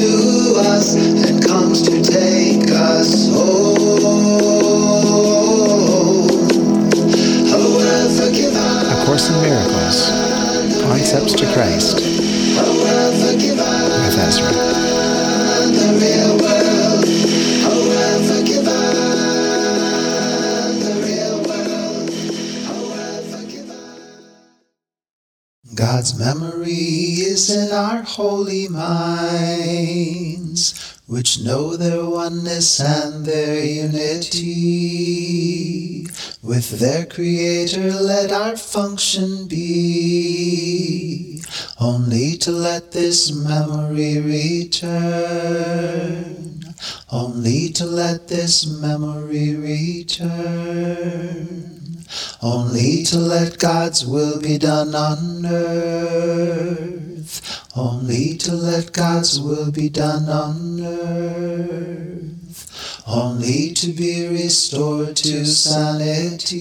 to us and comes to take us home. A Course in Miracles Concepts to Christ with Ezra. God's memory is in our holy minds, which know their oneness and their unity. With their Creator, let our function be only to let this memory return. Only to let this memory return. Only to let God's will be done on earth. Only to let God's will be done on earth. Only to be restored to sanity.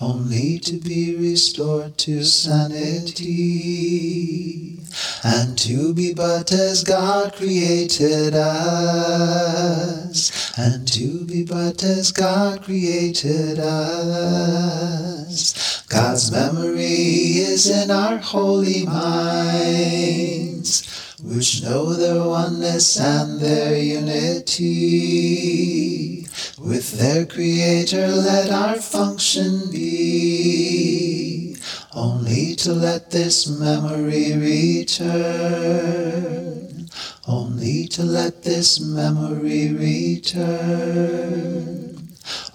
Only to be restored to sanity. And to be but as God created us. And to be but as God created us. God's memory is in our holy minds, which know their oneness and their unity. With their Creator, let our function be only to let this memory return. Only to let this memory return.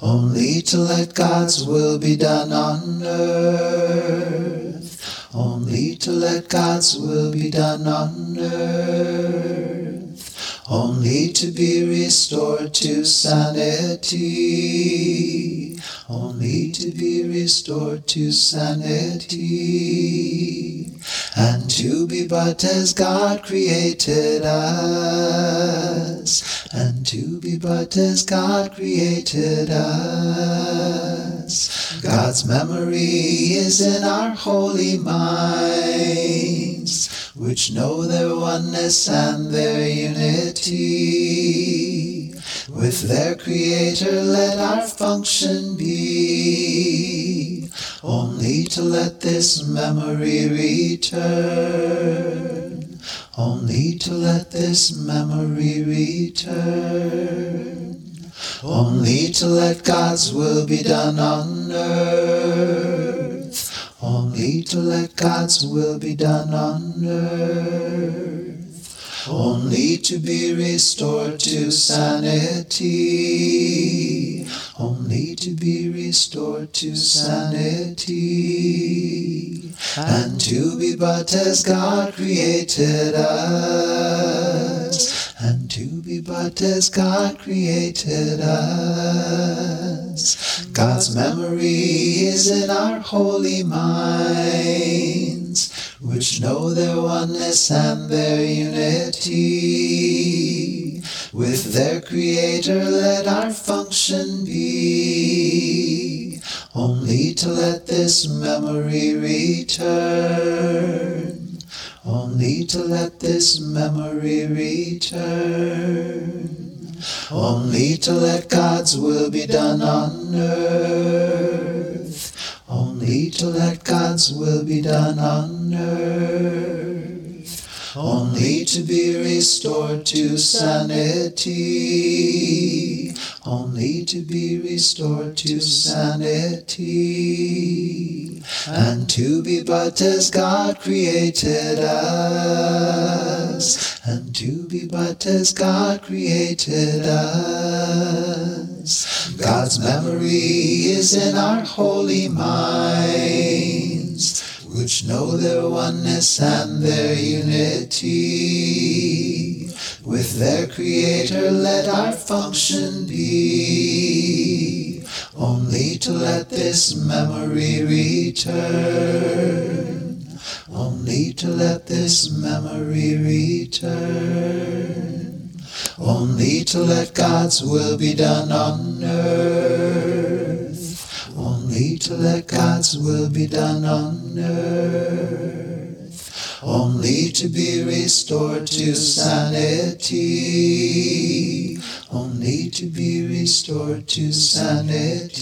Only to let God's will be done on earth. Only to let God's will be done on earth. Only to be restored to sanity. Only to be restored to sanity. And to be but as God created us. And to be but as God created us. God's memory is in our holy minds, which know their oneness and their unity. With their Creator, let our function be only to let this memory return. Only to let this memory return. Only to let God's will be done on earth. Only to let God's will be done on earth. Only to be restored to sanity. Only to be restored to sanity. And to be but as God created us. But as God created us. God's memory is in our holy minds, which know their oneness and their unity. With their Creator, let our function be only to let this memory return. Only to let this memory return. Only to let God's will be done on earth. Only to let God's will be done on earth. Only to be restored to sanity. Only to be restored to sanity. And to be but as God created us. And to be but as God created us. God's memory is in our holy minds, which know their oneness and their unity. With their Creator, let our function be only to let this memory return. Only to let this memory return. Only to let God's will be done on earth. Only to let God's will be done on earth. only to be restored to sanity, only to be restored to sanity,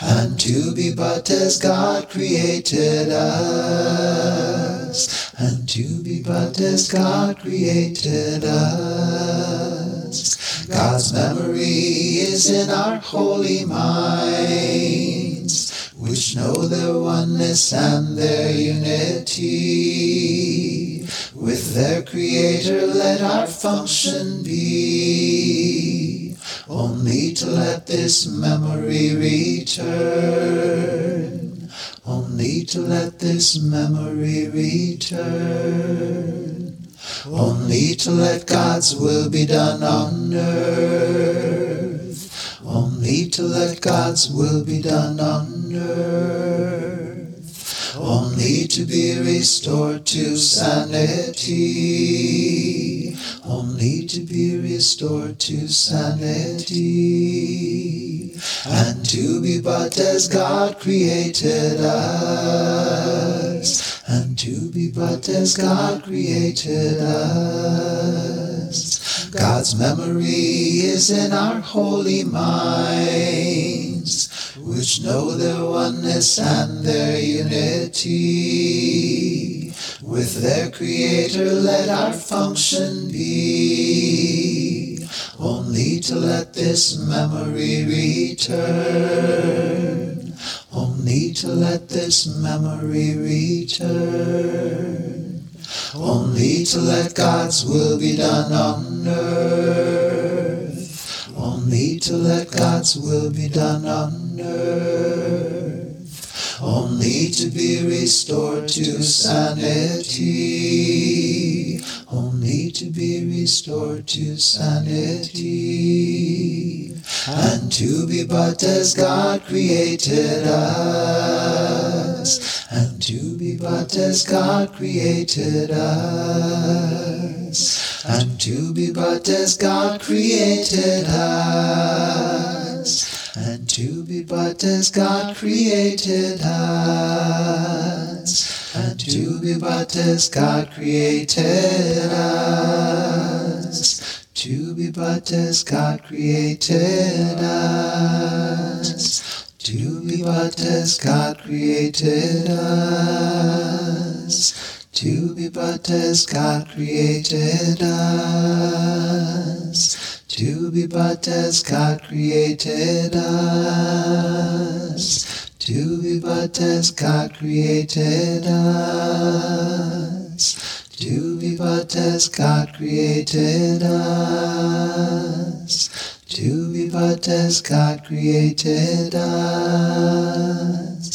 and to be but as God created us, and to be but as God created us. God's memory is in our holy minds which know their oneness and their unity. With their Creator, let our function be. Only to let this memory return, only to let this memory return, only to let God's will be done on earth, only to let God's will be done on earth, only to be restored to sanity, only to be restored to sanity, and to be but as God created us, and to be but as God created us. God's memory is in our holy minds, which know their oneness and their unity. With their Creator, let our function be only to let this memory return, only to let this memory return, only to let God's will be done on earth, only to let God's will be done on earth, only to be restored to sanity, restored to sanity, and to be but as God created us, and to be but as God created us, and to be but as God created us, and to be but as God created us, and to be but as God created us, be but as God created us, to be but as God created us, to be but as God created us, to be but as God created us, to be but as God created us, to be but as God created us, to be but as God created us,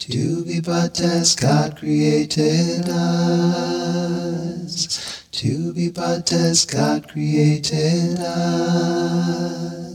to be but as God created us, to be but as God created us.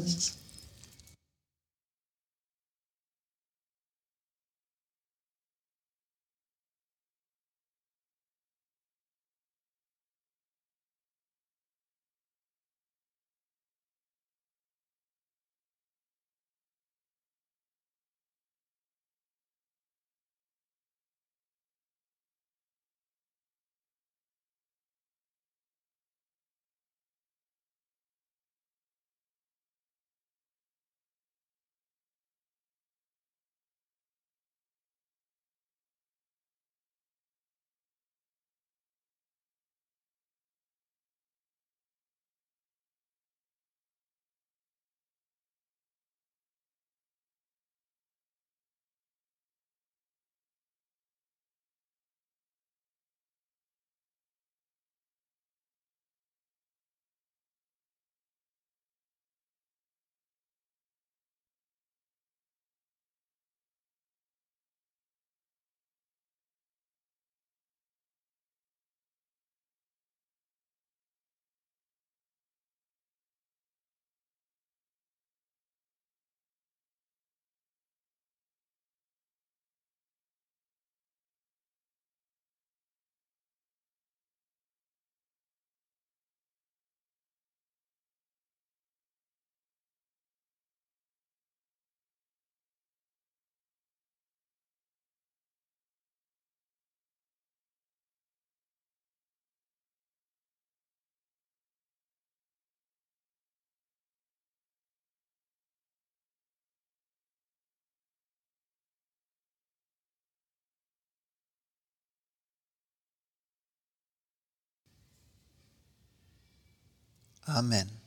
Amen.